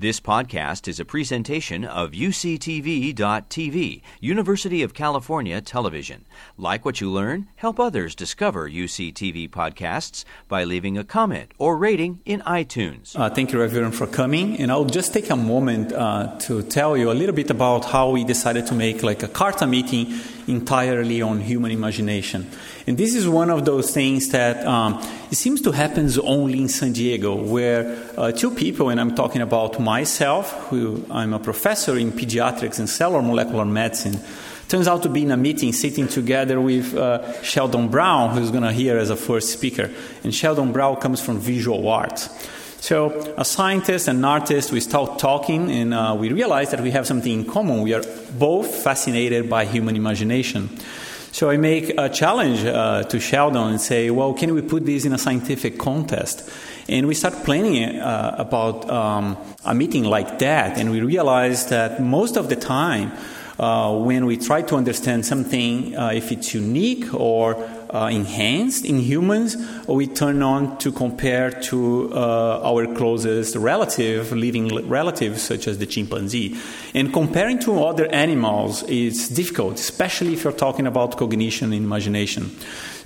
This podcast is a presentation of UCTV.tv, University of California Television. Like what you learn, help others discover UCTV podcasts by leaving a comment or rating in iTunes. Uh, thank you, everyone, for coming. And I'll just take a moment uh, to tell you a little bit about how we decided to make like a Carta meeting entirely on human imagination. And this is one of those things that um, it seems to happen only in San Diego, where uh, two people, and I'm talking about myself, who I'm a professor in pediatrics and cellular molecular medicine, turns out to be in a meeting sitting together with uh, Sheldon Brown, who's going to hear as a first speaker. And Sheldon Brown comes from visual arts. So, a scientist and an artist, we start talking and uh, we realize that we have something in common. We are both fascinated by human imagination. So I make a challenge uh, to Sheldon and say, well, can we put this in a scientific contest? And we start planning uh, about um, a meeting like that, and we realize that most of the time, uh, when we try to understand something, uh, if it's unique or uh, enhanced in humans, we turn on to compare to uh, our closest relative, living relatives, such as the chimpanzee. And comparing to other animals is difficult, especially if you're talking about cognition and imagination.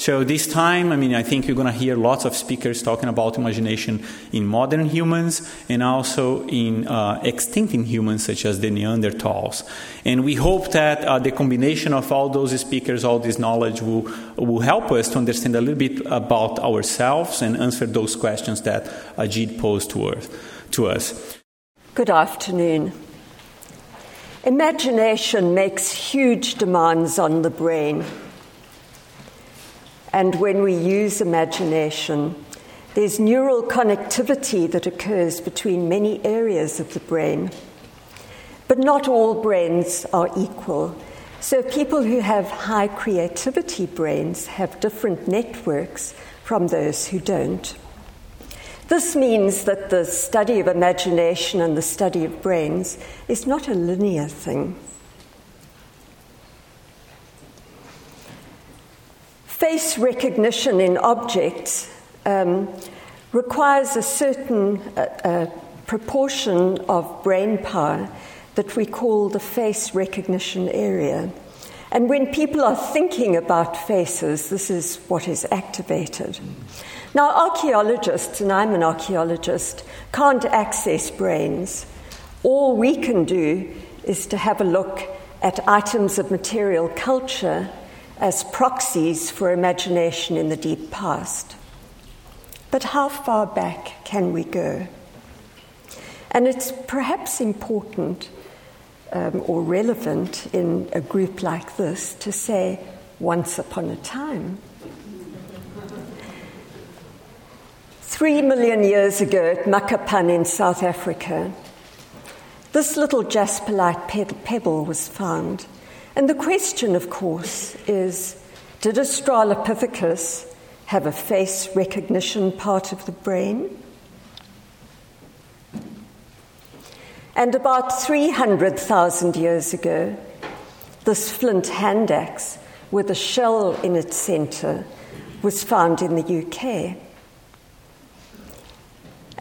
So this time, I mean, I think you're going to hear lots of speakers talking about imagination in modern humans and also in uh, extinct humans such as the Neanderthals. And we hope that uh, the combination of all those speakers, all this knowledge will, will help us to understand a little bit about ourselves and answer those questions that Ajit posed to. To us. Good afternoon. Imagination makes huge demands on the brain. And when we use imagination, there's neural connectivity that occurs between many areas of the brain. But not all brains are equal. So people who have high creativity brains have different networks from those who don't. This means that the study of imagination and the study of brains is not a linear thing. Face recognition in objects um, requires a certain uh, uh, proportion of brain power that we call the face recognition area. And when people are thinking about faces, this is what is activated. Now, archaeologists, and I'm an archaeologist, can't access brains. All we can do is to have a look at items of material culture as proxies for imagination in the deep past. But how far back can we go? And it's perhaps important um, or relevant in a group like this to say, once upon a time. Three million years ago at Makapan in South Africa, this little jasperite pebble was found and the question, of course, is did Australopithecus have a face recognition part of the brain? And about 300,000 years ago, this flint hand axe with a shell in its center was found in the UK.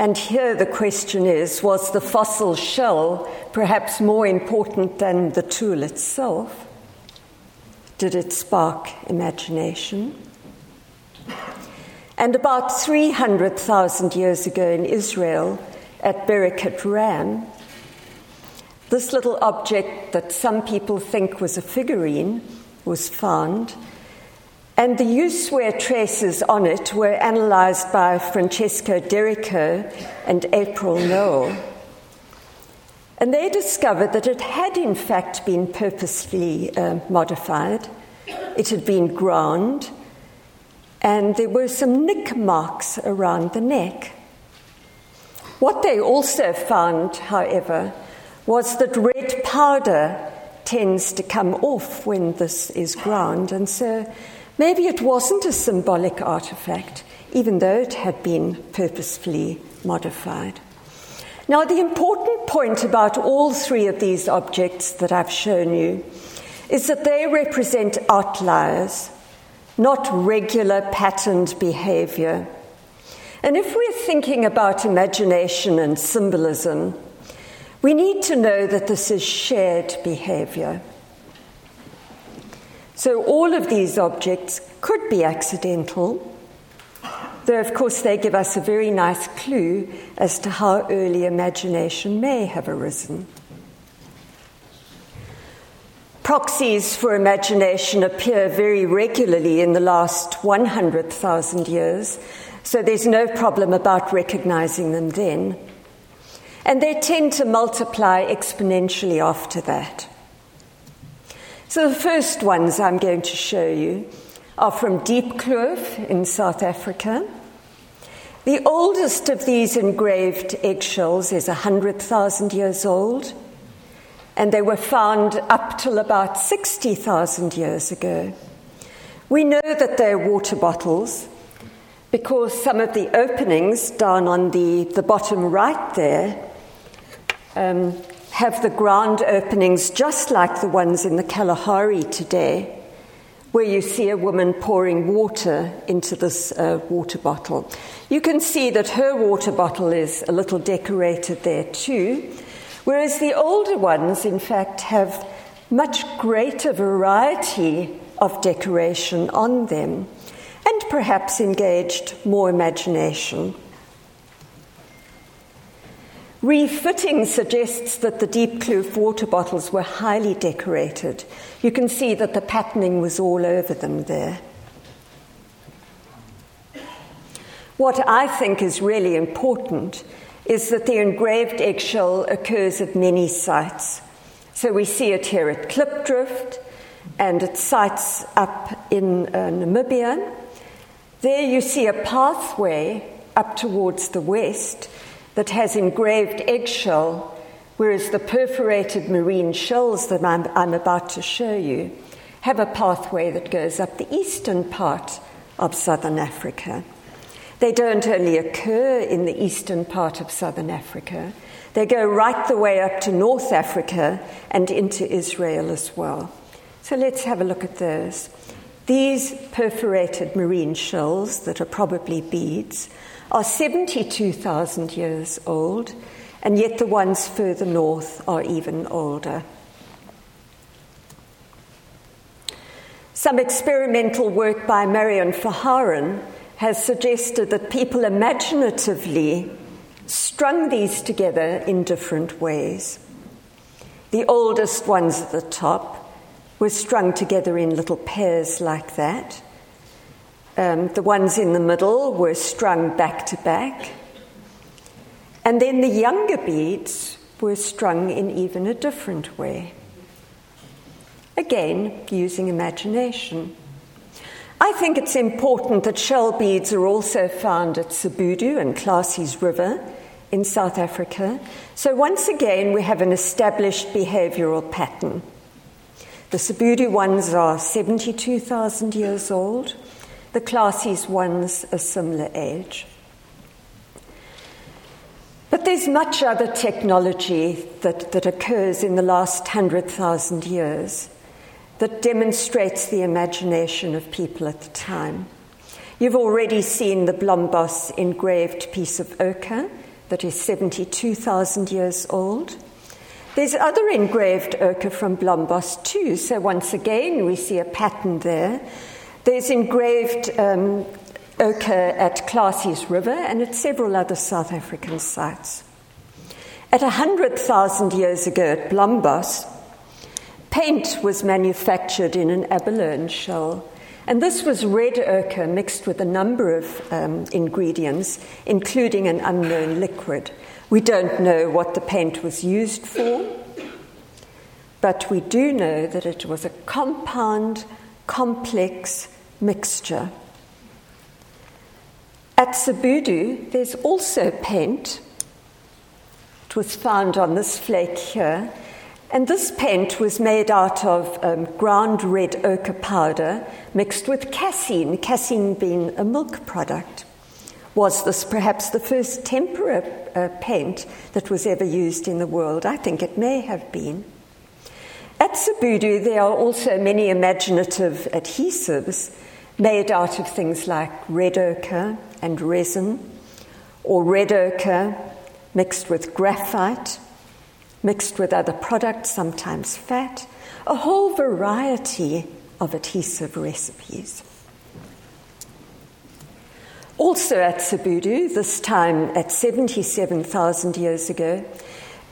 And here the question is was the fossil shell perhaps more important than the tool itself? Did it spark imagination? And about 300,000 years ago in Israel, at Berekhat Ram, this little object that some people think was a figurine was found and the use-wear traces on it were analysed by Francesco d'Errico and April Nowell. And they discovered that it had, in fact, been purposely uh, modified. It had been ground, and there were some nick marks around the neck. What they also found, however, was that red powder tends to come off when this is ground, and so Maybe it wasn't a symbolic artifact, even though it had been purposefully modified. Now, the important point about all three of these objects that I've shown you is that they represent outliers, not regular patterned behavior. And if we're thinking about imagination and symbolism, We need to know that this is shared behavior. So, all of these objects could be accidental, though, of course, they give us a very nice clue as to how early imagination may have arisen. Proxies for imagination appear very regularly in the last 100,000 years, so there's no problem about recognizing them then. And they tend to multiply exponentially after that. So the first ones I'm going to show you are from Diepkloof in South Africa. The oldest of these engraved eggshells is 100,000 years old, and they were found up till about 60,000 years ago. We know that they're water bottles because some of the openings down on the, the bottom right there um, have the ground openings just like the ones in the Kalahari today, where you see a woman pouring water into this uh, water bottle. You can see that her water bottle is a little decorated there too, whereas the older ones, in fact, have much greater variety of decoration on them and perhaps engaged more imagination. Refitting suggests that the Diepkloof water bottles were highly decorated. You can see that the patterning was all over them there. What I think is really important is that the engraved eggshell occurs at many sites. So we see it here at Klipdrift and at sites up in uh, Namibia. There you see a pathway up towards the west that has engraved eggshell, whereas the perforated marine shells that I'm, I'm about to show you have a pathway that goes up the eastern part of southern Africa. They don't only occur in the eastern part of southern Africa, they go right the way up to North Africa and into Israel as well. So let's have a look at those. These perforated marine shells that are probably beads are 72,000 years old, and yet the ones further north are even older. Some experimental work by Marian Vanhaeren has suggested that people imaginatively strung these together in different ways. The oldest ones at the top were strung together in little pairs like that. Um, the ones in the middle were strung back to back. And then the younger beads were strung in even a different way. Again, using imagination. I think it's important that shell beads are also found at Sibudu and Klasies River in South Africa. So once again, we have an established behavioral pattern. The Sibudu ones are 72,000 years old. The Klasies one's a similar age. But there's much other technology that, that occurs in the last 100,000 years that demonstrates the imagination of people at the time. You've already seen the Blombos engraved piece of ochre that is 72,000 years old. There's other engraved ochre from Blombos too, so once again we see a pattern there there's engraved um, ochre at Klasies River and at several other South African sites. At 100,000 years ago at Blombos, paint was manufactured in an abalone shell. And this was red ochre mixed with a number of um, ingredients, including an unknown liquid. We don't know what the paint was used for, but we do know that it was a compound complex mixture. At Sibudu, there's also paint. It was found on this flake here. And this paint was made out of um, ground red ochre powder mixed with casein, casein being a milk product. Was this perhaps the first tempera uh, paint that was ever used in the world? I think it may have been. At Sibudu, there are also many imaginative adhesives made out of things like red ochre and resin, or red ochre mixed with graphite, mixed with other products, sometimes fat, a whole variety of adhesive recipes. Also at Sibudu, this time at 77,000 years ago,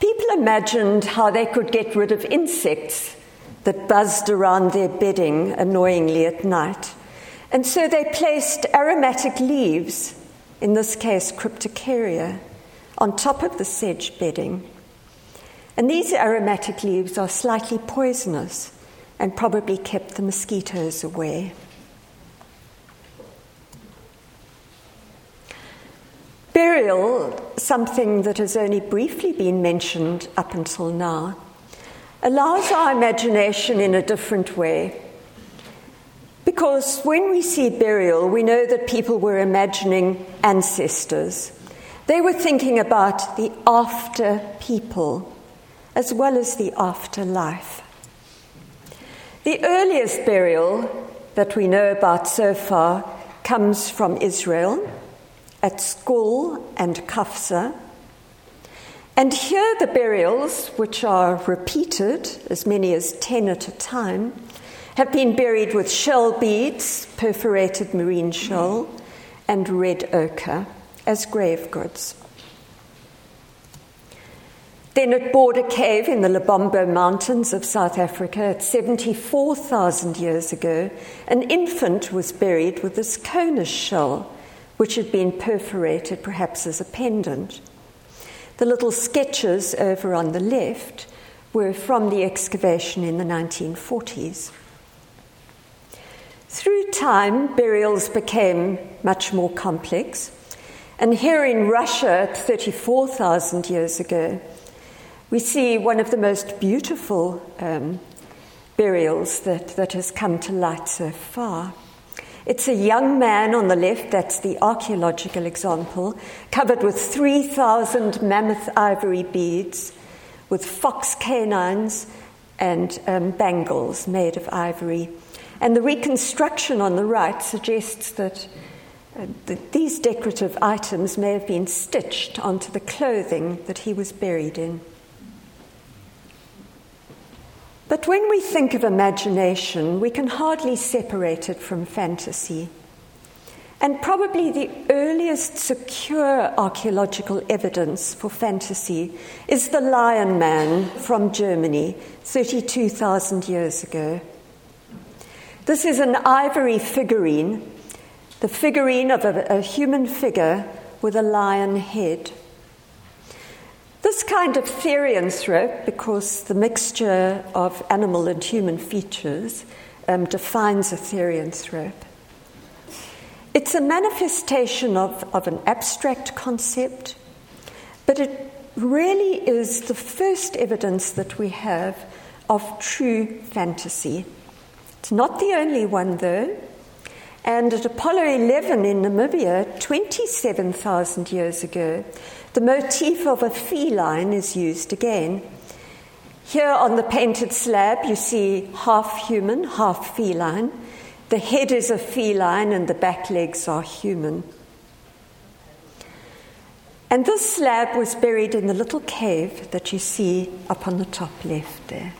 people imagined how they could get rid of insects that buzzed around their bedding annoyingly at night. And so they placed aromatic leaves, in this case Cryptocarya, on top of the sedge bedding. And these aromatic leaves are slightly poisonous and probably kept the mosquitoes away. Burial, something that has only briefly been mentioned up until now, allows our imagination in a different way. Because when we see burial, we know that people were imagining ancestors. They were thinking about the after people as well as the afterlife. The earliest burial that we know about so far comes from Israel at Skhul and Qafzeh. And here the burials, which are repeated, as many as 10 at a time, have been buried with shell beads, perforated marine shell, and red ochre as grave goods. Then at Border Cave in the Lebombo Mountains of South Africa, at 74,000 years ago, an infant was buried with this conus shell which had been perforated perhaps as a pendant. The little sketches over on the left were from the excavation in the 1940s. Through time, burials became much more complex. And here in Russia, 34,000 years ago, we see one of the most beautiful um, burials that, that has come to light so far. It's a young man on the left, that's the archaeological example, covered with 3,000 mammoth ivory beads, with fox canines and um, bangles made of ivory. And the reconstruction on the right suggests that, uh, that these decorative items may have been stitched onto the clothing that he was buried in. But when we think of imagination, we can hardly separate it from fantasy. And probably the earliest secure archaeological evidence for fantasy is the Lion Man from Germany 32,000 years ago. This is an ivory figurine, the figurine of a, a human figure with a lion head. This kind of therianthrope, because the mixture of animal and human features um, defines a therianthrope, it's a manifestation of, of an abstract concept, but it really is the first evidence that we have of true fantasy. It's not the only one, though. And at Apollo 11 in Namibia, 27,000 years ago, the motif of a feline is used again. Here on the painted slab, you see half human, half feline. The head is a feline and the back legs are human. And this slab was buried in the little cave that you see up on the top left there.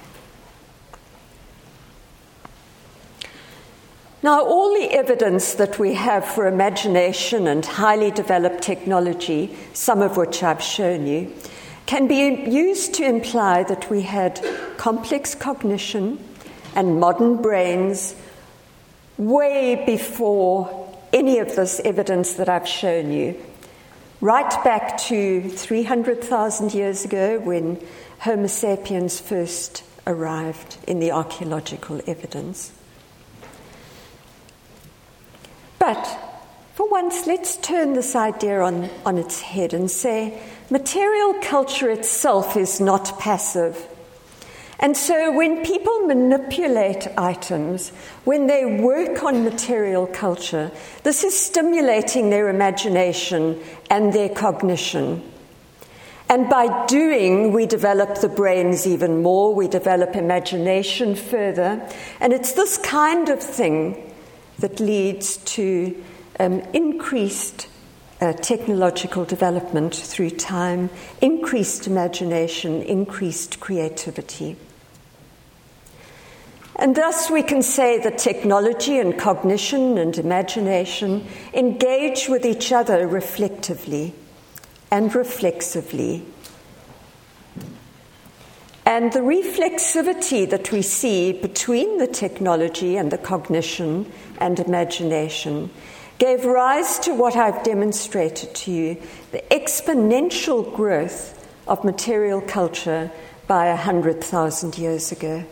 Now, all the evidence that we have for imagination and highly developed technology, some of which I've shown you, can be used to imply that we had complex cognition and modern brains way before any of this evidence that I've shown you. Right back to 300,000 years ago when Homo sapiens first arrived in the archaeological evidence. But for once, let's turn this idea on, on its head and say material culture itself is not passive. And so, when people manipulate items, when they work on material culture, this is stimulating their imagination and their cognition. And by doing, we develop the brains even more, we develop imagination further. And it's this kind of thing that leads to um, increased uh, technological development through time, increased imagination, increased creativity. And thus we can say that technology and cognition and imagination engage with each other reflectively and reflexively. And the reflexivity that we see between the technology and the cognition and imagination gave rise to what I've demonstrated to you the exponential growth of material culture by hundred thousand years ago.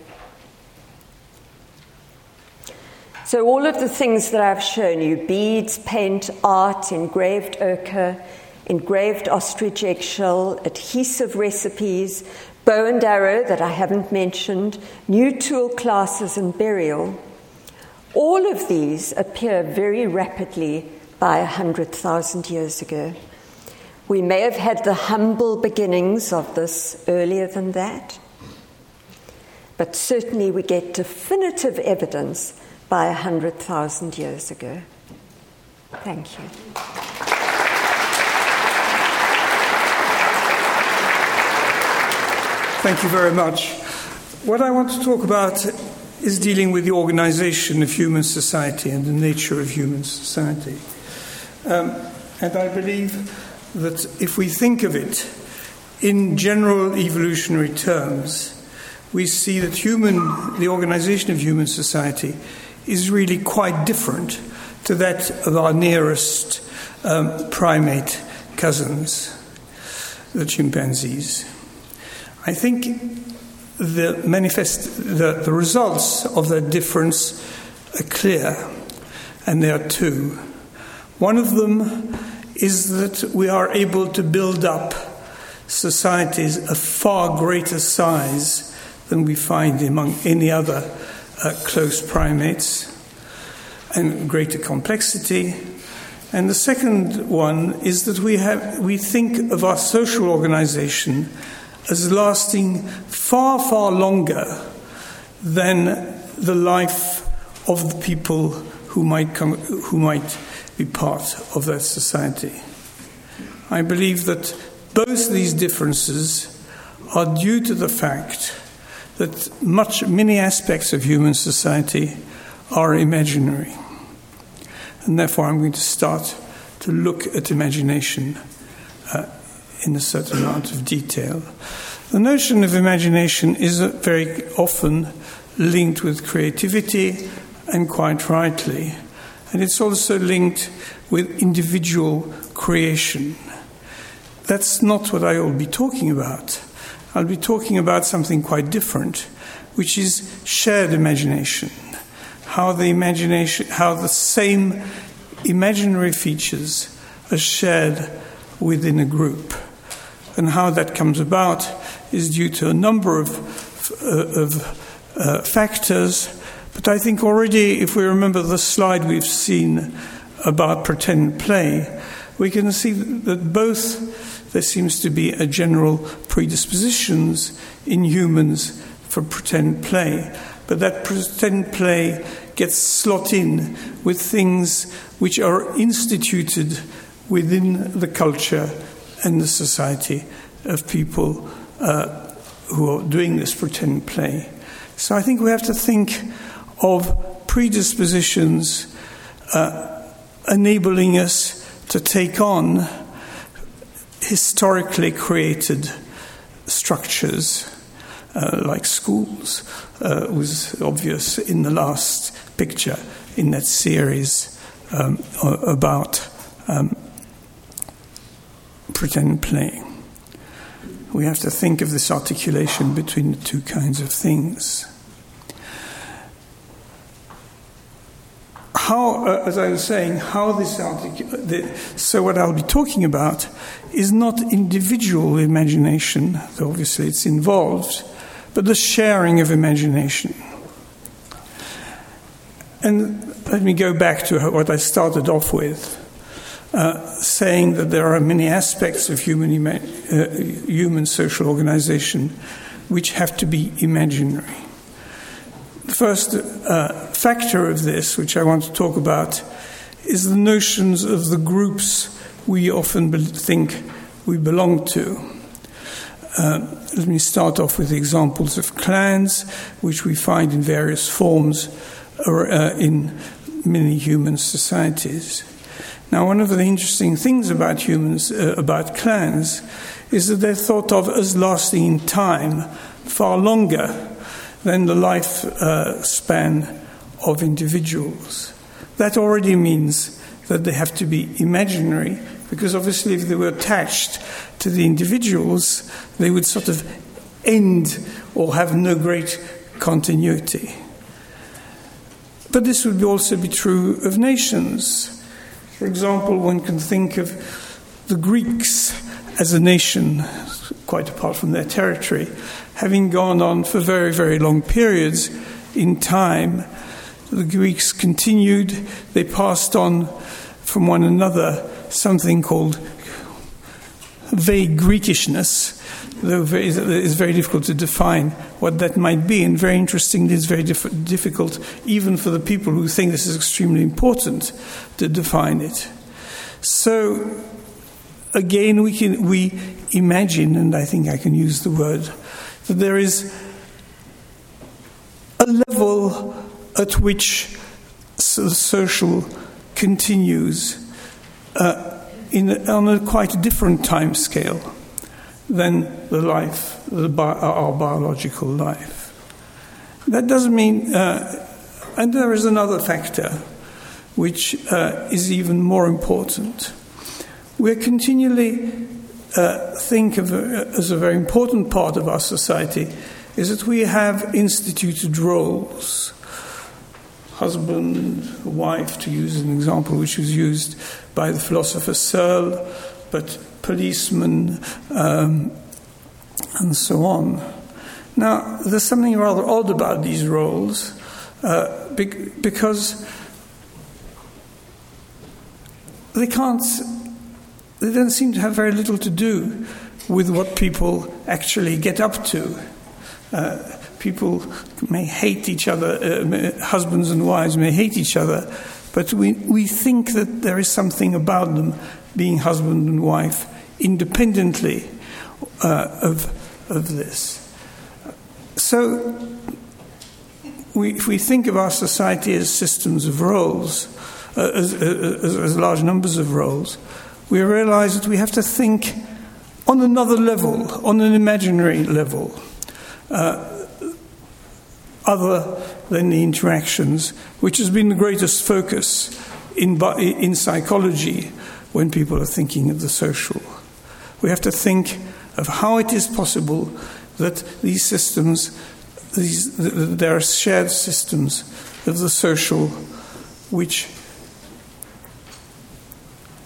So, all of the things that I've shown you beads, paint, art, engraved ochre, engraved ostrich eggshell, adhesive recipes, bow and arrow that I haven't mentioned, new tool classes, and burial all of these appear very rapidly by 100,000 years ago. We may have had the humble beginnings of this earlier than that, but certainly we get definitive evidence by 100,000 years ago. Thank you. Thank you very much. What I want to talk about is dealing with the organization of human society and the nature of human society. Um, and I believe that if we think of it in general evolutionary terms, we see that human, the organization of human society is really quite different to that of our nearest um, primate cousins, the chimpanzees. I think the manifest the, the results of that difference are clear, and there are two. One of them is that we are able to build up societies of far greater size than we find among any other uh, close primates, and greater complexity. And the second one is that we, have, we think of our social organization as lasting far, far longer than the life of the people who might, come, who might be part of that society. I believe that both these differences are due to the fact that much, many aspects of human society are imaginary. And therefore, I'm going to start to look at imagination uh, in a certain amount of detail. The notion of imagination is very often linked with creativity, and quite rightly. And it's also linked with individual creation. That's not what I will be talking about. I'll be talking about something quite different, which is shared imagination. How the imagination, how the same imaginary features are shared within a group and how that comes about is due to a number of, uh, of uh, factors. But I think already, if we remember the slide we've seen about pretend play, we can see that both there seems to be a general predispositions in humans for pretend play, but that pretend play gets slot in with things which are instituted within the culture and the society of people uh, who are doing this pretend play. So I think we have to think of predispositions uh, enabling us to take on historically created structures. Uh, like schools uh, was obvious in the last picture in that series um, about um, pretend playing. We have to think of this articulation between the two kinds of things. How, uh, as I was saying, how this artic- so what I'll be talking about is not individual imagination, though obviously it's involved, but the sharing of imagination. And let me go back to what I started off with. Uh, saying that there are many aspects of human, uh, human social organization which have to be imaginary. The first uh, factor of this, which I want to talk about, is the notions of the groups we often be- think we belong to. Uh, let me start off with examples of clans, which we find in various forms uh, in many human societies. Now, one of the interesting things about humans, uh, about clans, is that they're thought of as lasting in time far longer than the life uh, span of individuals. That already means that they have to be imaginary, because obviously, if they were attached to the individuals, they would sort of end or have no great continuity. But this would also be true of nations. For example, one can think of the Greeks as a nation, quite apart from their territory, having gone on for very, very long periods in time. The Greeks continued, they passed on from one another something called vague Greekishness, though it's very difficult to define what that might be, and very interestingly, it's very diff- difficult even for the people who think this is extremely important to define it. So, again, we can we imagine, and I think I can use the word, that there is a level at which social continues uh, in, on a quite different time scale than the life, the bi- our biological life. That doesn't mean, uh, and there is another factor which uh, is even more important. We're continually uh, think of uh, as a very important part of our society is that we have instituted roles. Husband, wife, to use an example which was used by the philosopher Searle, but policemen, um, and so on. Now, there's something rather odd about these roles uh, because they can't, they don't seem to have very little to do with what people actually get up to. Uh, people may hate each other, uh, husbands and wives may hate each other, but we, we think that there is something about them being husband and wife independently uh, of, of this. So, we, if we think of our society as systems of roles, uh, as, as, as, large numbers of roles, we realize that we have to think on another level, on an imaginary level, uh, other than the interactions, which has been the greatest focus in, in psychology when people are thinking of the social. We have to think of how it is possible that these systems, these, there are shared systems of the social which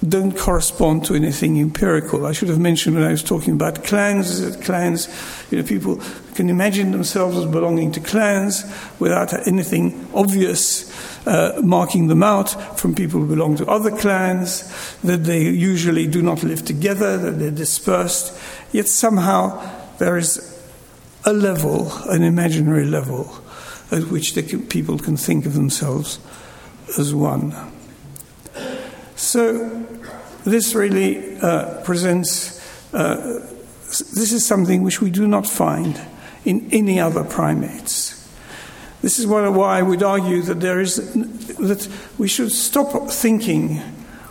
don't correspond to anything empirical. I should have mentioned when I was talking about clans that clans, you know, people can imagine themselves as belonging to clans without anything obvious uh, marking them out from people who belong to other clans, that they usually do not live together, that they're dispersed. Yet somehow there is a level, an imaginary level, at which can, people can think of themselves as one. So, this really uh, presents, uh, this is something which we do not find in any other primates. This is why I would argue that there is that we should stop thinking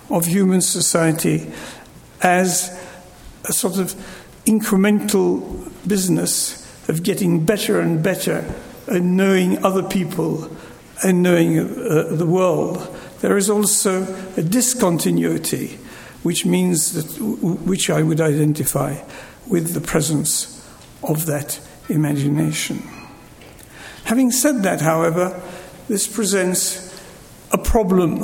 of human society as a sort of incremental business of getting better and better and knowing other people and knowing uh, the world there is also a discontinuity, which means that, which I would identify with the presence of that imagination. Having said that, however, this presents a problem.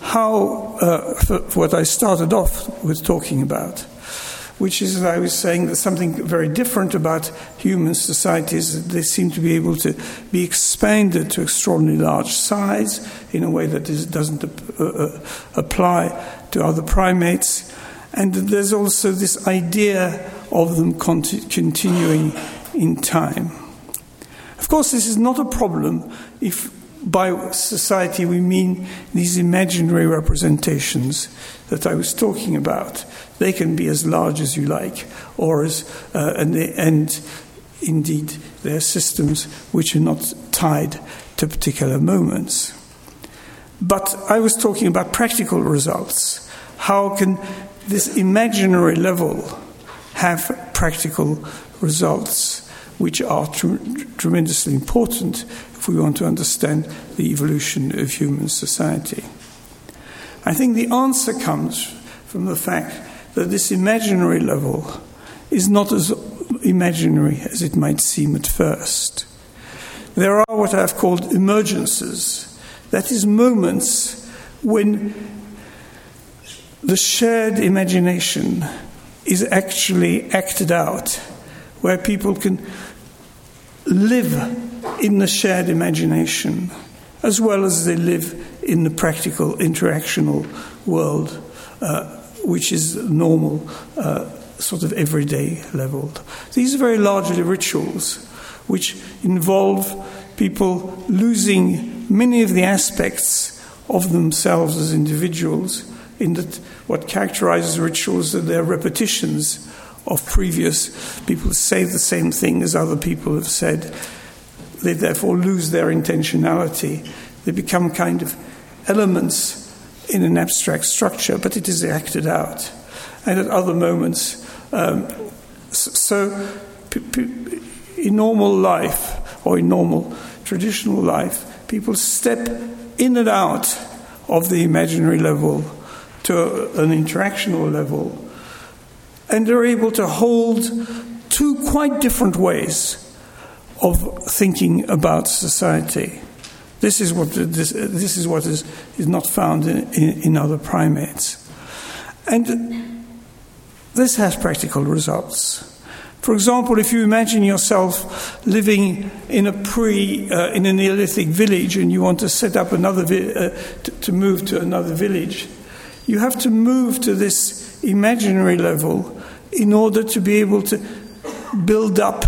How, uh, for, for what I started off with talking about, which is, as I was saying, that something very different about human societies, that they seem to be able to be expanded to extraordinarily large size in a way that is, doesn't uh, uh, apply to other primates. And there's also this idea of them continuing in time. Of course, this is not a problem if by society, we mean these imaginary representations that I was talking about. They can be as large as you like, or as, uh, and, they, and indeed, they're systems which are not tied to particular moments. But I was talking about practical results. How can this imaginary level have practical results, which are tr- tremendously important if we want to understand the evolution of human society? I think the answer comes from the fact that this imaginary level is not as imaginary as it might seem at first. There are what I've called emergences, that is, moments when the shared imagination is actually acted out, where people can live in the shared imagination as well as they live in the practical interactional world, uh, which is normal, uh, sort of everyday level. These are very largely rituals which involve people losing many of the aspects of themselves as individuals in that what characterizes rituals are their repetitions of previous people say the same thing as other people have said. They therefore lose their intentionality. They become kind of elements in an abstract structure, but it is acted out. And at other moments, um, so in normal life or in normal traditional life, people step in and out of the imaginary level to an interactional level, and they're able to hold two quite different ways of thinking about society. This is what, this, this is, what is, is not found in, in, in other primates. And this has practical results. For example, if you imagine yourself living in a pre, uh, in a Neolithic village, and you want to set up another, vi- uh, to, to move to another village, you have to move to this imaginary level in order to be able to build up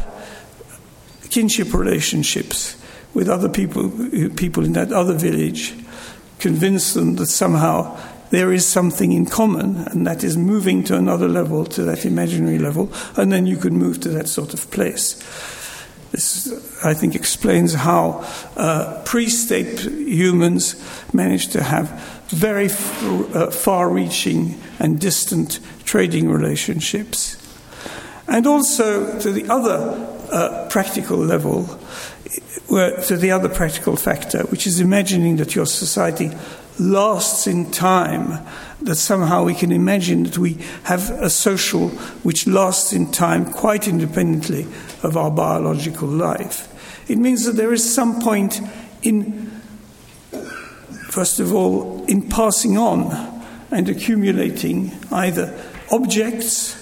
kinship relationships with other people, people in that other village, convince them that somehow there is something in common, and that is moving to another level, to that imaginary level, and then you can move to that sort of place. This, I think, explains how uh, pre state humans managed to have very f- uh, far reaching and distant trading relationships. And also to the other uh, practical level, to the other practical factor, which is imagining that your society lasts in time, that somehow we can imagine that we have a social which lasts in time quite independently of our biological life. It means that there is some point in, first of all, in passing on and accumulating either objects,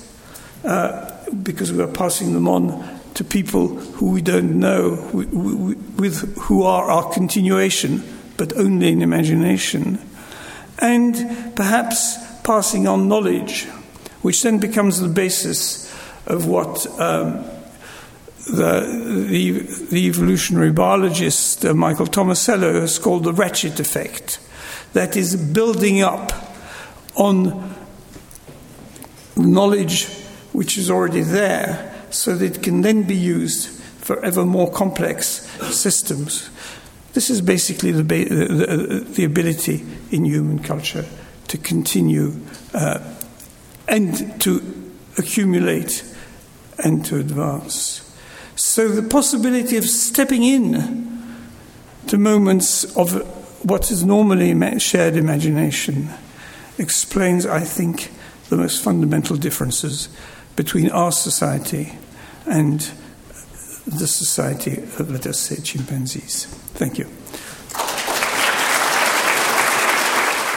uh, because we are passing them on to people who we don't know, with who are our continuation but only in imagination, and perhaps passing on knowledge, which then becomes the basis of what um, the, the, the, evolutionary biologist uh, Michael Tomasello has called the ratchet effect. That is building up on knowledge which is already there so that it can then be used for ever more complex systems. This is basically the, the, the ability in human culture to continue uh, and to accumulate and to advance. So the possibility of stepping in to moments of what is normally shared imagination explains, I think, the most fundamental differences between our society and the society of, let us say, chimpanzees. Thank you.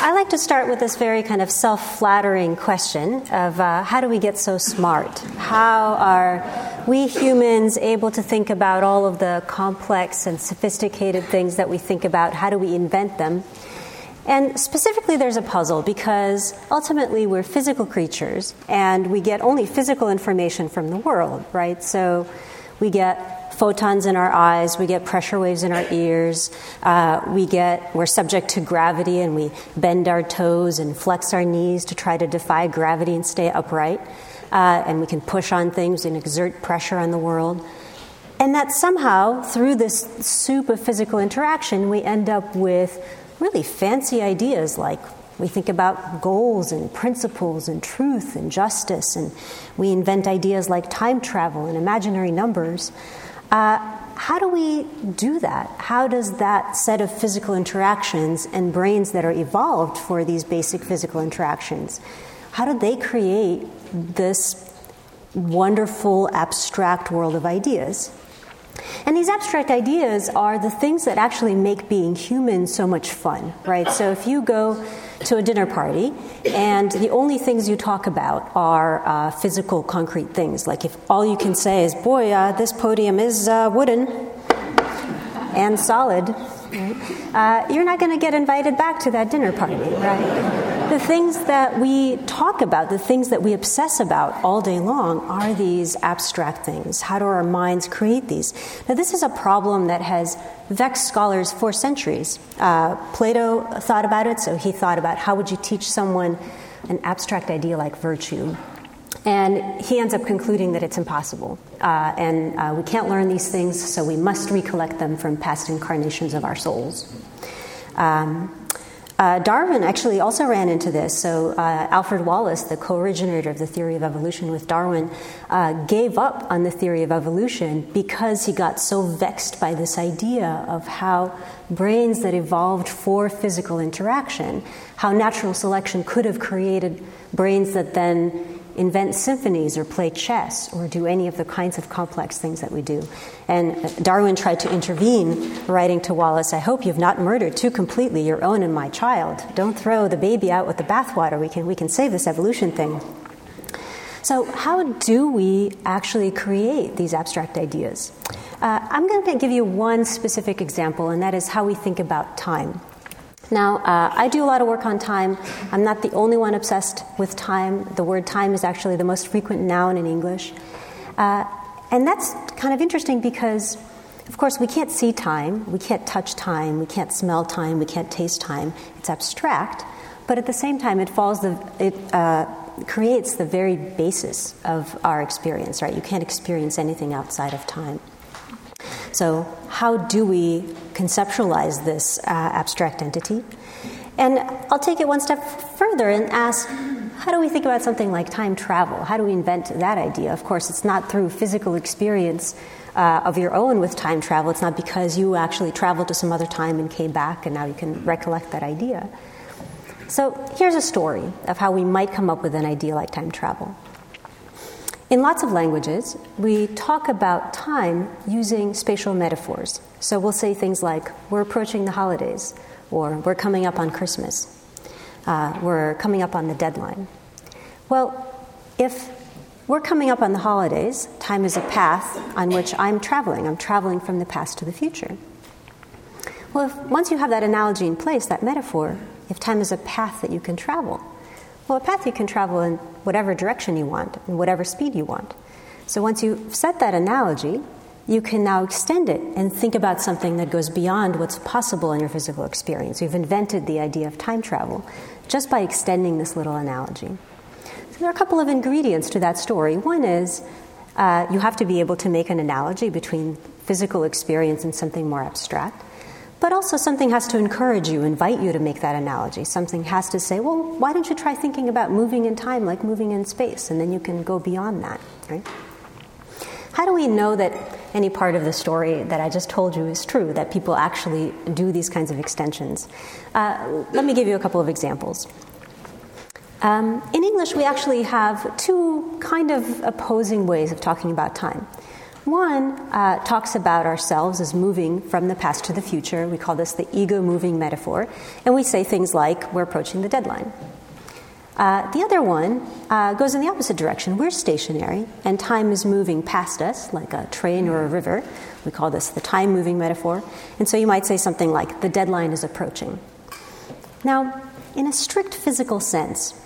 I like to start with this very kind of self flattering question of uh, how do we get so smart? How are we humans able to think about all of the complex and sophisticated things that we think about? How do we invent them? And specifically, there's a puzzle because ultimately we're physical creatures and we get only physical information from the world, right? So we get photons in our eyes, we get pressure waves in our ears, uh, we get, we're subject to gravity and we bend our toes and flex our knees to try to defy gravity and stay upright. Uh, and we can push on things and exert pressure on the world. And that somehow, through this soup of physical interaction, we end up with really fancy ideas like we think about goals and principles and truth and justice, and we invent ideas like time travel and imaginary numbers. Uh, how do we do that? How does that set of physical interactions and brains that are evolved for these basic physical interactions, how do they create this wonderful abstract world of ideas? And these abstract ideas are the things that actually make being human so much fun, right? So if you go to a dinner party and the only things you talk about are uh, physical, concrete things, like if all you can say is, boy, uh, this podium is uh, wooden and solid? Uh, you're not going to get invited back to that dinner party, right? the things that we talk about, the things that we obsess about all day long, are these abstract things. How do our minds create these? Now, this is a problem that has vexed scholars for centuries. Uh, Plato thought about it, so he thought about how would you teach someone an abstract idea like virtue. And he ends up concluding that it's impossible. Uh, and uh, we can't learn these things, so we must recollect them from past incarnations of our souls. Um, uh, Darwin actually also ran into this. So, uh, Alfred Wallace, the co originator of the theory of evolution with Darwin, uh, gave up on the theory of evolution because he got so vexed by this idea of how brains that evolved for physical interaction, how natural selection could have created brains that then invent symphonies or play chess or do any of the kinds of complex things that we do. And Darwin tried to intervene, writing to Wallace, I hope you've not murdered too completely your own and my child. Don't throw the baby out with the bathwater. We can, we can save this evolution thing. So, how do we actually create these abstract ideas? Uh, I'm going to give you one specific example, and that is how we think about time. Now, uh, I do a lot of work on time. I'm not the only one obsessed with time. The word time is actually the most frequent noun in English. Uh, and that's kind of interesting because, of course, we can't see time, we can't touch time, we can't smell time, we can't taste time. It's abstract, but at the same time, it falls the, it uh, creates the very basis of our experience, right? You can't experience anything outside of time. So, how do we conceptualize this uh, abstract entity? And I'll take it one step further and ask how do we think about something like time travel? How do we invent that idea? Of course, it's not through physical experience uh, of your own with time travel. It's not because you actually traveled to some other time and came back and now you can recollect that idea. So, here's a story of how we might come up with an idea like time travel. In lots of languages, we talk about time using spatial metaphors. So we'll say things like, we're approaching the holidays, or we're coming up on Christmas, uh, we're coming up on the deadline. Well, if we're coming up on the holidays, time is a path on which I'm traveling. I'm traveling from the past to the future. Well, if, once you have that analogy in place, that metaphor, if time is a path that you can travel, well, a path you can travel in whatever direction you want, in whatever speed you want. So once you've set that analogy, you can now extend it and think about something that goes beyond what's possible in your physical experience. You've invented the idea of time travel just by extending this little analogy. So there are a couple of ingredients to that story. One is uh, you have to be able to make an analogy between physical experience and something more abstract. But also, something has to encourage you, invite you to make that analogy. Something has to say, well, why don't you try thinking about moving in time like moving in space? And then you can go beyond that, right? How do we know that any part of the story that I just told you is true, that people actually do these kinds of extensions? Uh, let me give you a couple of examples. Um, in English, we actually have two kind of opposing ways of talking about time. One uh, talks about ourselves as moving from the past to the future. We call this the ego moving metaphor. And we say things like, we're approaching the deadline. Uh, the other one uh, goes in the opposite direction. We're stationary, and time is moving past us, like a train or a river. We call this the time moving metaphor. And so you might say something like, the deadline is approaching. Now, in a strict physical sense,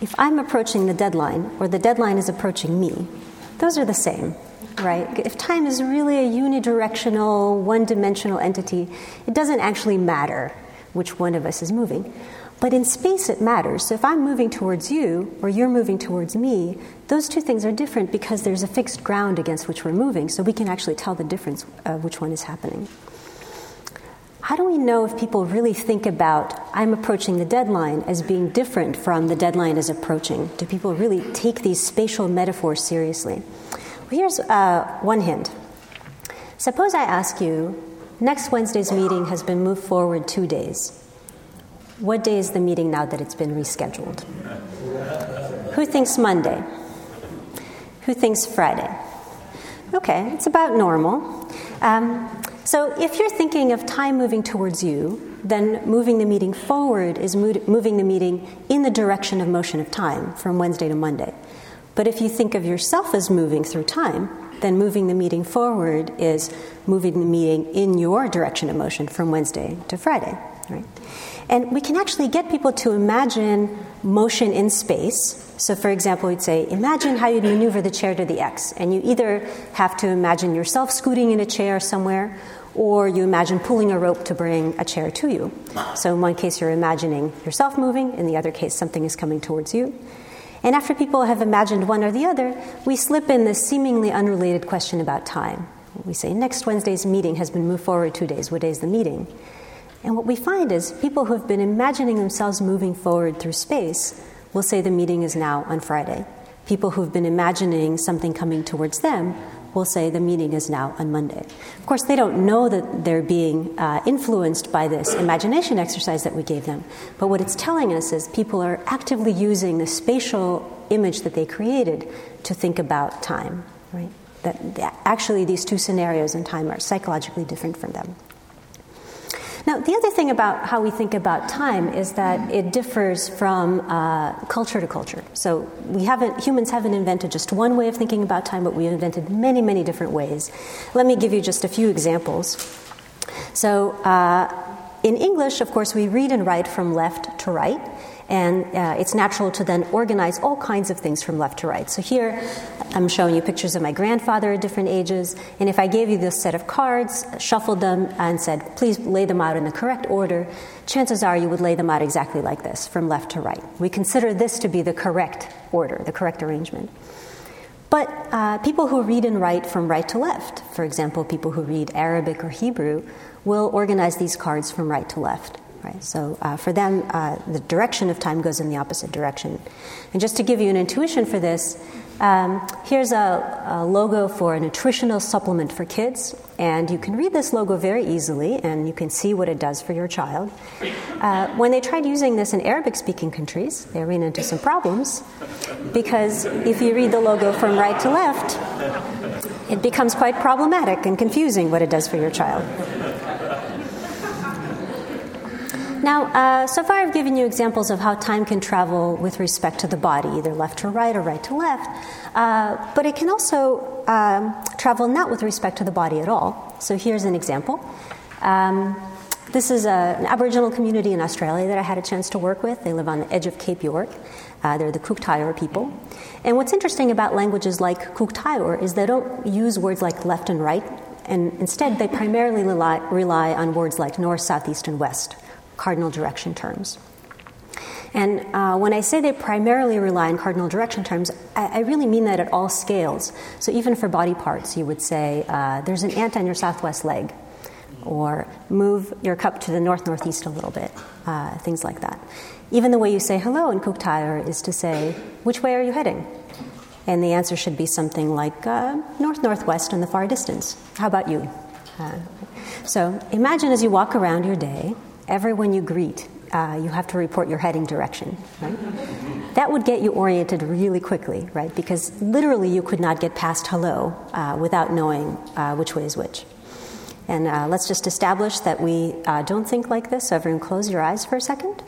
if I'm approaching the deadline or the deadline is approaching me, those are the same right? If time is really a unidirectional, one dimensional entity, it doesn't actually matter which one of us is moving. But in space, it matters. So if I'm moving towards you or you're moving towards me, those two things are different because there's a fixed ground against which we're moving, so we can actually tell the difference of which one is happening. How do we know if people really think about I'm approaching the deadline as being different from the deadline is approaching? Do people really take these spatial metaphors seriously? Well, here's uh, one hint. Suppose I ask you, next Wednesday's meeting has been moved forward two days. What day is the meeting now that it's been rescheduled? Who thinks Monday? Who thinks Friday? Okay, it's about normal. Um, so if you're thinking of time moving towards you, then moving the meeting forward is moving the meeting in the direction of motion of time from Wednesday to Monday. But if you think of yourself as moving through time, then moving the meeting forward is moving the meeting in your direction of motion from Wednesday to Friday, right? And we can actually get people to imagine motion in space. So, for example, we'd say, Imagine how you'd maneuver the chair to the X. And you either have to imagine yourself scooting in a chair somewhere, or you imagine pulling a rope to bring a chair to you. So, in one case, you're imagining yourself moving, in the other case, something is coming towards you. And after people have imagined one or the other, we slip in this seemingly unrelated question about time. We say, Next Wednesday's meeting has been moved forward two days. What day is the meeting? And what we find is people who have been imagining themselves moving forward through space will say the meeting is now on Friday. People who've been imagining something coming towards them will say the meeting is now on Monday. Of course, they don't know that they're being uh, influenced by this imagination exercise that we gave them. But what it's telling us is people are actively using the spatial image that they created to think about time, right? That, actually these two scenarios in time are psychologically different from them. Now, the other thing about how we think about time is that it differs from uh, culture to culture. So we haven't humans haven't invented just one way of thinking about time, but we've invented many, many different ways. Let me give you just a few examples. So. Uh, in English, of course, we read and write from left to right and uh, it's natural to then organize all kinds of things from left to right. So here I'm showing you pictures of my grandfather at different ages, and if I gave you this set of cards, shuffled them, and said, please lay them out in the correct order, chances are you would lay them out exactly like this, from left to right. We consider this to be the correct order, the correct arrangement. But uh, people who read and write from right to left, for example, people who read Arabic or Hebrew, will organize these cards from right to left. Right? So uh, for them, uh, the direction of time goes in the opposite direction. And just to give you an intuition for this, um, here's a, a, logo for a nutritional supplement for kids, and you can read this logo very easily, and you can see what it does for your child. Uh, when they tried using this in Arabic-speaking countries, they ran into some problems because if you read the logo from right to left, it becomes quite problematic and confusing what it does for your child. Now, uh, so far I've given you examples of how time can travel with respect to the body, either left to right or right to left, uh, but it can also um, travel not with respect to the body at all. So here's an example. Um, this is a, an Aboriginal community in Australia that I had a chance to work with. They live on the edge of Cape York. Uh, they're the Kuuk people. And what's interesting about languages like Kuuk is they don't use words like left and right, and instead they primarily rely, rely on words like north, south, east, and west cardinal direction terms. And uh, when I say they primarily rely on cardinal direction terms, I, I, really mean that at all scales. So even for body parts, you would say, uh, there's an ant on your southwest leg, or move your cup to the north northeast a little bit, uh, things like that. Even the way you say hello in Thaayorre is to say, which way are you heading? And the answer should be something like uh, north northwest in the far distance. How about you? Uh, so imagine as you walk around your day, everyone you greet, uh, you have to report your heading direction, right? That would get you oriented really quickly, right? Because literally you could not get past hello uh, without knowing uh, which way is which. And uh, let's just establish that we uh, don't think like this. So everyone close your eyes for a second.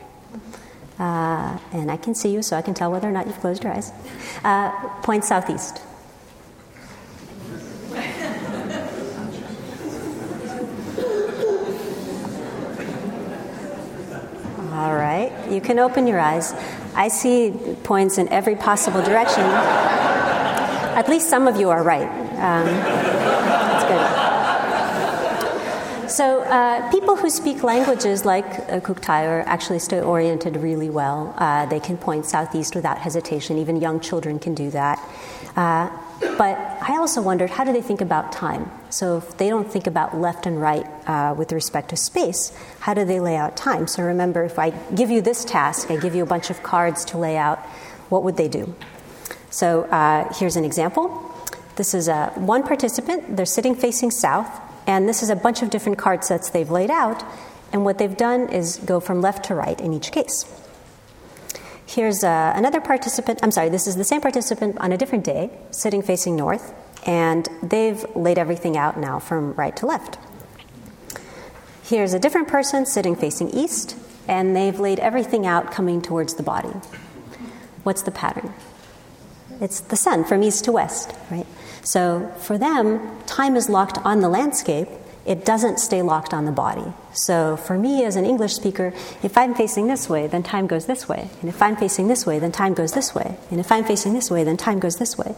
Uh, and I can see you, so I can tell whether or not you've closed your eyes. point southeast. All right, you can open your eyes. I see points in every possible direction. At least some of you are right. Um, that's good. So, uh, people who speak languages like uh, Kuuk-Thaayorre are actually still oriented really well. Uh, they can point southeast without hesitation. Even young children can do that. Uh, but I also wondered how do they think about time? So if they don't think about left and right uh, with respect to space, how do they lay out time? So remember, if I give you this task, I give you a bunch of cards to lay out, what would they do? So uh, here's an example. This is a, one participant, they're sitting facing south, and this is a bunch of different card sets they've laid out, and what they've done is go from left to right in each case. Here's uh, another participant. I'm sorry, this is the same participant on a different day, sitting facing north, and they've laid everything out now from right to left. Here's a different person sitting facing east, and they've laid everything out coming towards the body. What's the pattern? It's the sun from east to west, right? So for them, time is locked on the landscape, it doesn't stay locked on the body. So for me as an English speaker, if I'm facing this way, then time goes this way. And if I'm facing this way, then time goes this way. And if I'm facing this way, then time goes this way.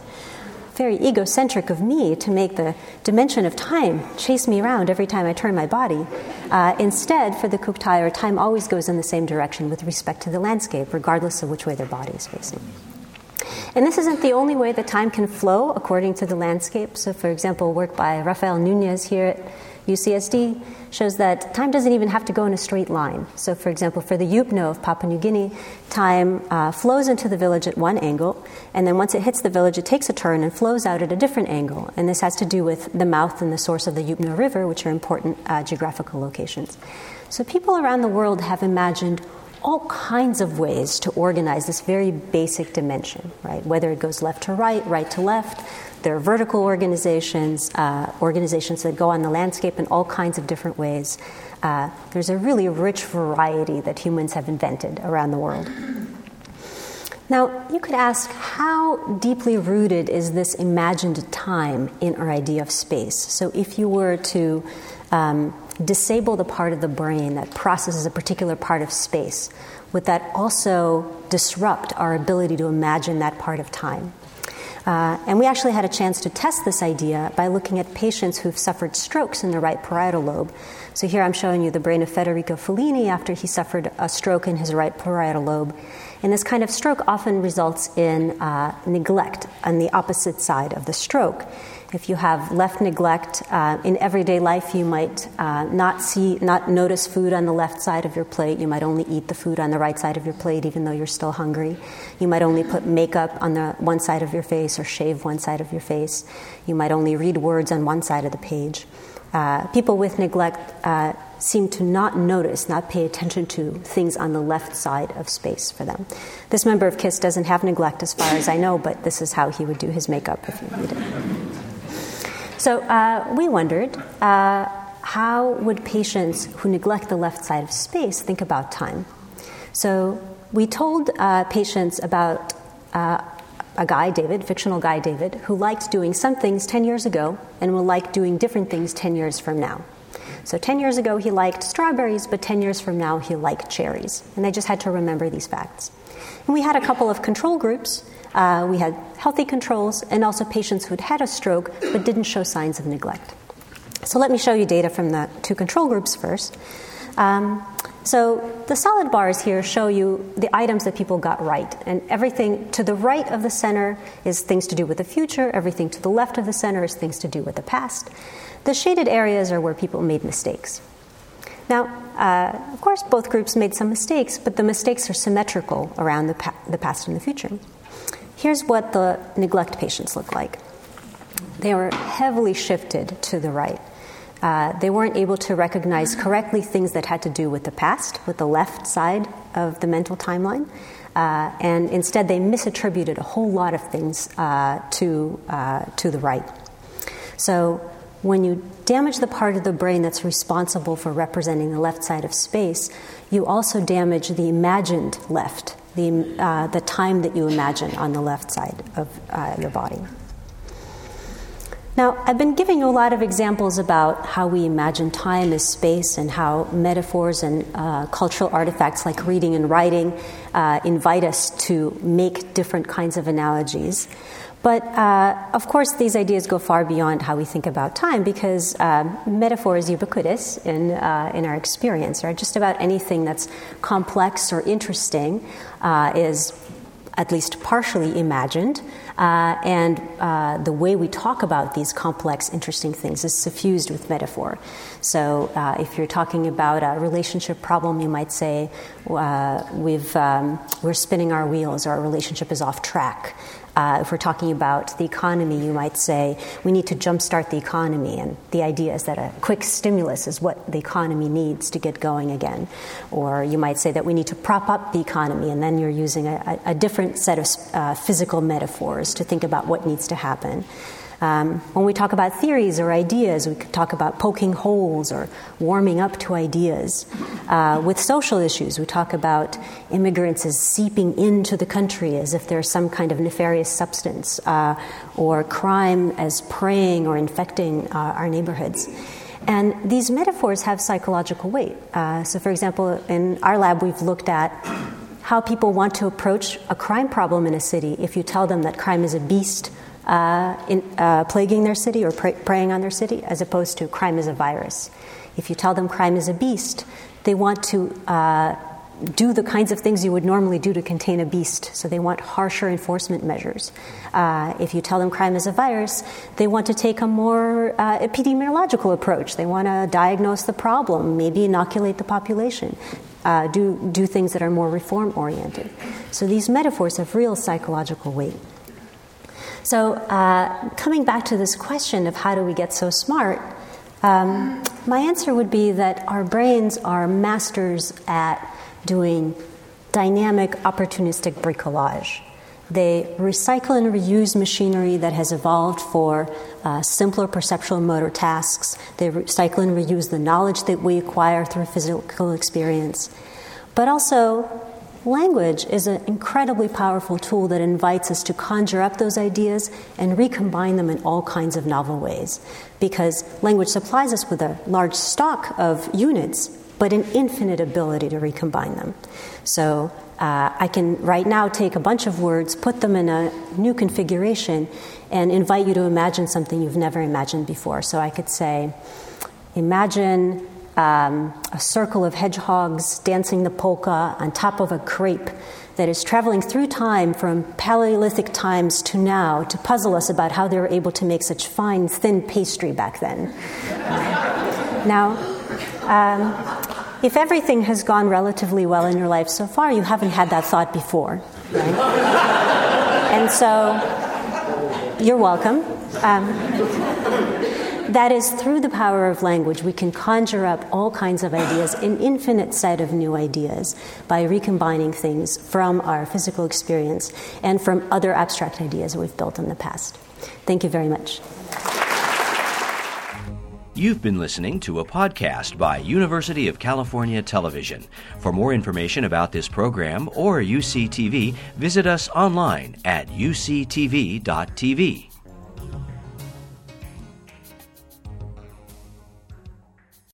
Very egocentric of me to make the dimension of time chase me around every time I turn my body. Uh, instead, for the Kuuk-Thaayorre, time always goes in the same direction with respect to the landscape, regardless of which way their body is facing. And this isn't the only way that time can flow according to the landscape. So, for example, work by Rafael Nunez here at UCSD shows that time doesn't even have to go in a straight line. So, for example, for the Yupno of Papua New Guinea, time uh, flows into the village at one angle, and then once it hits the village, it takes a turn and flows out at a different angle. And this has to do with the mouth and the source of the Yupno River, which are important uh, geographical locations. So, people around the world have imagined all kinds of ways to organize this very basic dimension, right? Whether it goes left to right, right to left, there are vertical organizations, uh, organizations that go on the landscape in all kinds of different ways. Uh, there's a really rich variety that humans have invented around the world. Now, you could ask how deeply rooted is this imagined time in our idea of space? So, if you were to um, disable the part of the brain that processes a particular part of space, would that also disrupt our ability to imagine that part of time? Uh, and we actually had a chance to test this idea by looking at patients who've suffered strokes in the right parietal lobe. So here I'm showing you the brain of Federico Fellini after he suffered a stroke in his right parietal lobe. And this kind of stroke often results in uh, neglect on the opposite side of the stroke. If you have left neglect uh, in everyday life, you might uh, not see, not notice food on the left side of your plate. You might only eat the food on the right side of your plate, even though you're still hungry. You might only put makeup on the one side of your face or shave one side of your face. You might only read words on one side of the page. Uh, people with neglect uh, seem to not notice, not pay attention to things on the left side of space for them. This member of KISS doesn't have neglect as far as I know, but this is how he would do his makeup if he needed it. So uh, we wondered uh, how would patients who neglect the left side of space think about time? So we told uh, patients about uh, a guy, David, fictional guy David, who liked doing some things 10 years ago and will like doing different things 10 years from now. So 10 years ago he liked strawberries, but 10 years from now he liked cherries. And they just had to remember these facts. And we had a couple of control groups uh, we had healthy controls and also patients who'd had a stroke but didn't show signs of neglect. So let me show you data from the two control groups first. Um, so the solid bars here show you the items that people got right, and everything to the right of the center is things to do with the future, everything to the left of the center is things to do with the past. The shaded areas are where people made mistakes. Now, uh, of course, both groups made some mistakes, but the mistakes are symmetrical around the, pa- the past and the future. Here's what the neglect patients look like they were heavily shifted to the right. Uh, they weren't able to recognize correctly things that had to do with the past, with the left side of the mental timeline. Uh, and instead, they misattributed a whole lot of things uh, to, uh, to the right. So, when you damage the part of the brain that's responsible for representing the left side of space, you also damage the imagined left the, uh, the time that you imagine on the left side of uh, your body. Now, I've been giving you a lot of examples about how we imagine time as space and how metaphors and uh, cultural artifacts like reading and writing uh, invite us to make different kinds of analogies. But uh, of course, these ideas go far beyond how we think about time because uh, metaphor is ubiquitous in, uh, in our experience, right? Just about anything that's complex or interesting uh, is at least partially imagined, uh, and uh, the way we talk about these complex, interesting things is suffused with metaphor. So, if you're talking about a relationship problem, you might say, we've, um, We're spinning our wheels, or our relationship is off track. Uh, if we're talking about the economy, you might say we need to jumpstart the economy, and the idea is that a quick stimulus is what the economy needs to get going again. Or you might say that we need to prop up the economy, and then you're using a, a different set of uh, physical metaphors to think about what needs to happen. Um, when we talk about theories or ideas, we talk about poking holes or warming up to ideas. Uh, with social issues, we talk about immigrants as seeping into the country as if they're some kind of nefarious substance, uh, or crime as preying or infecting uh, our neighborhoods. And these metaphors have psychological weight. Uh, so, for example, in our lab, we've looked at how people want to approach a crime problem in a city if you tell them that crime is a beast uh, in, uh, plaguing their city or pre- preying on their city, as opposed to crime is a virus. If you tell them crime is a beast, they want to uh, do the kinds of things you would normally do to contain a beast. So they want harsher enforcement measures. Uh, if you tell them crime is a virus, they want to take a more uh, epidemiological approach. They want to diagnose the problem, maybe inoculate the population. Uh, do, do things that are more reform oriented. So these metaphors have real psychological weight. So, uh, coming back to this question of how do we get so smart, um, my answer would be that our brains are masters at doing dynamic, opportunistic bricolage. They recycle and reuse machinery that has evolved for uh, simpler perceptual motor tasks. They recycle and reuse the knowledge that we acquire through physical experience. But also, Language is an incredibly powerful tool that invites us to conjure up those ideas and recombine them in all kinds of novel ways. Because language supplies us with a large stock of units, but an infinite ability to recombine them. So uh, I can right now take a bunch of words, put them in a new configuration, and invite you to imagine something you've never imagined before. So I could say, imagine um, a circle of hedgehogs dancing the polka on top of a crepe that is traveling through time from Paleolithic times to now to puzzle us about how they were able to make such fine, thin pastry back then. now, um, if everything has gone relatively well in your life so far, you haven't had that thought before. Right? and so, you're welcome. Um, that is, through the power of language, we can conjure up all kinds of ideas, an infinite set of new ideas, by recombining things from our physical experience and from other abstract ideas we've built in the past. Thank you very much. You've been listening to a podcast by University of California Television. For more information about this program or UCTV, visit us online at uctv.tv.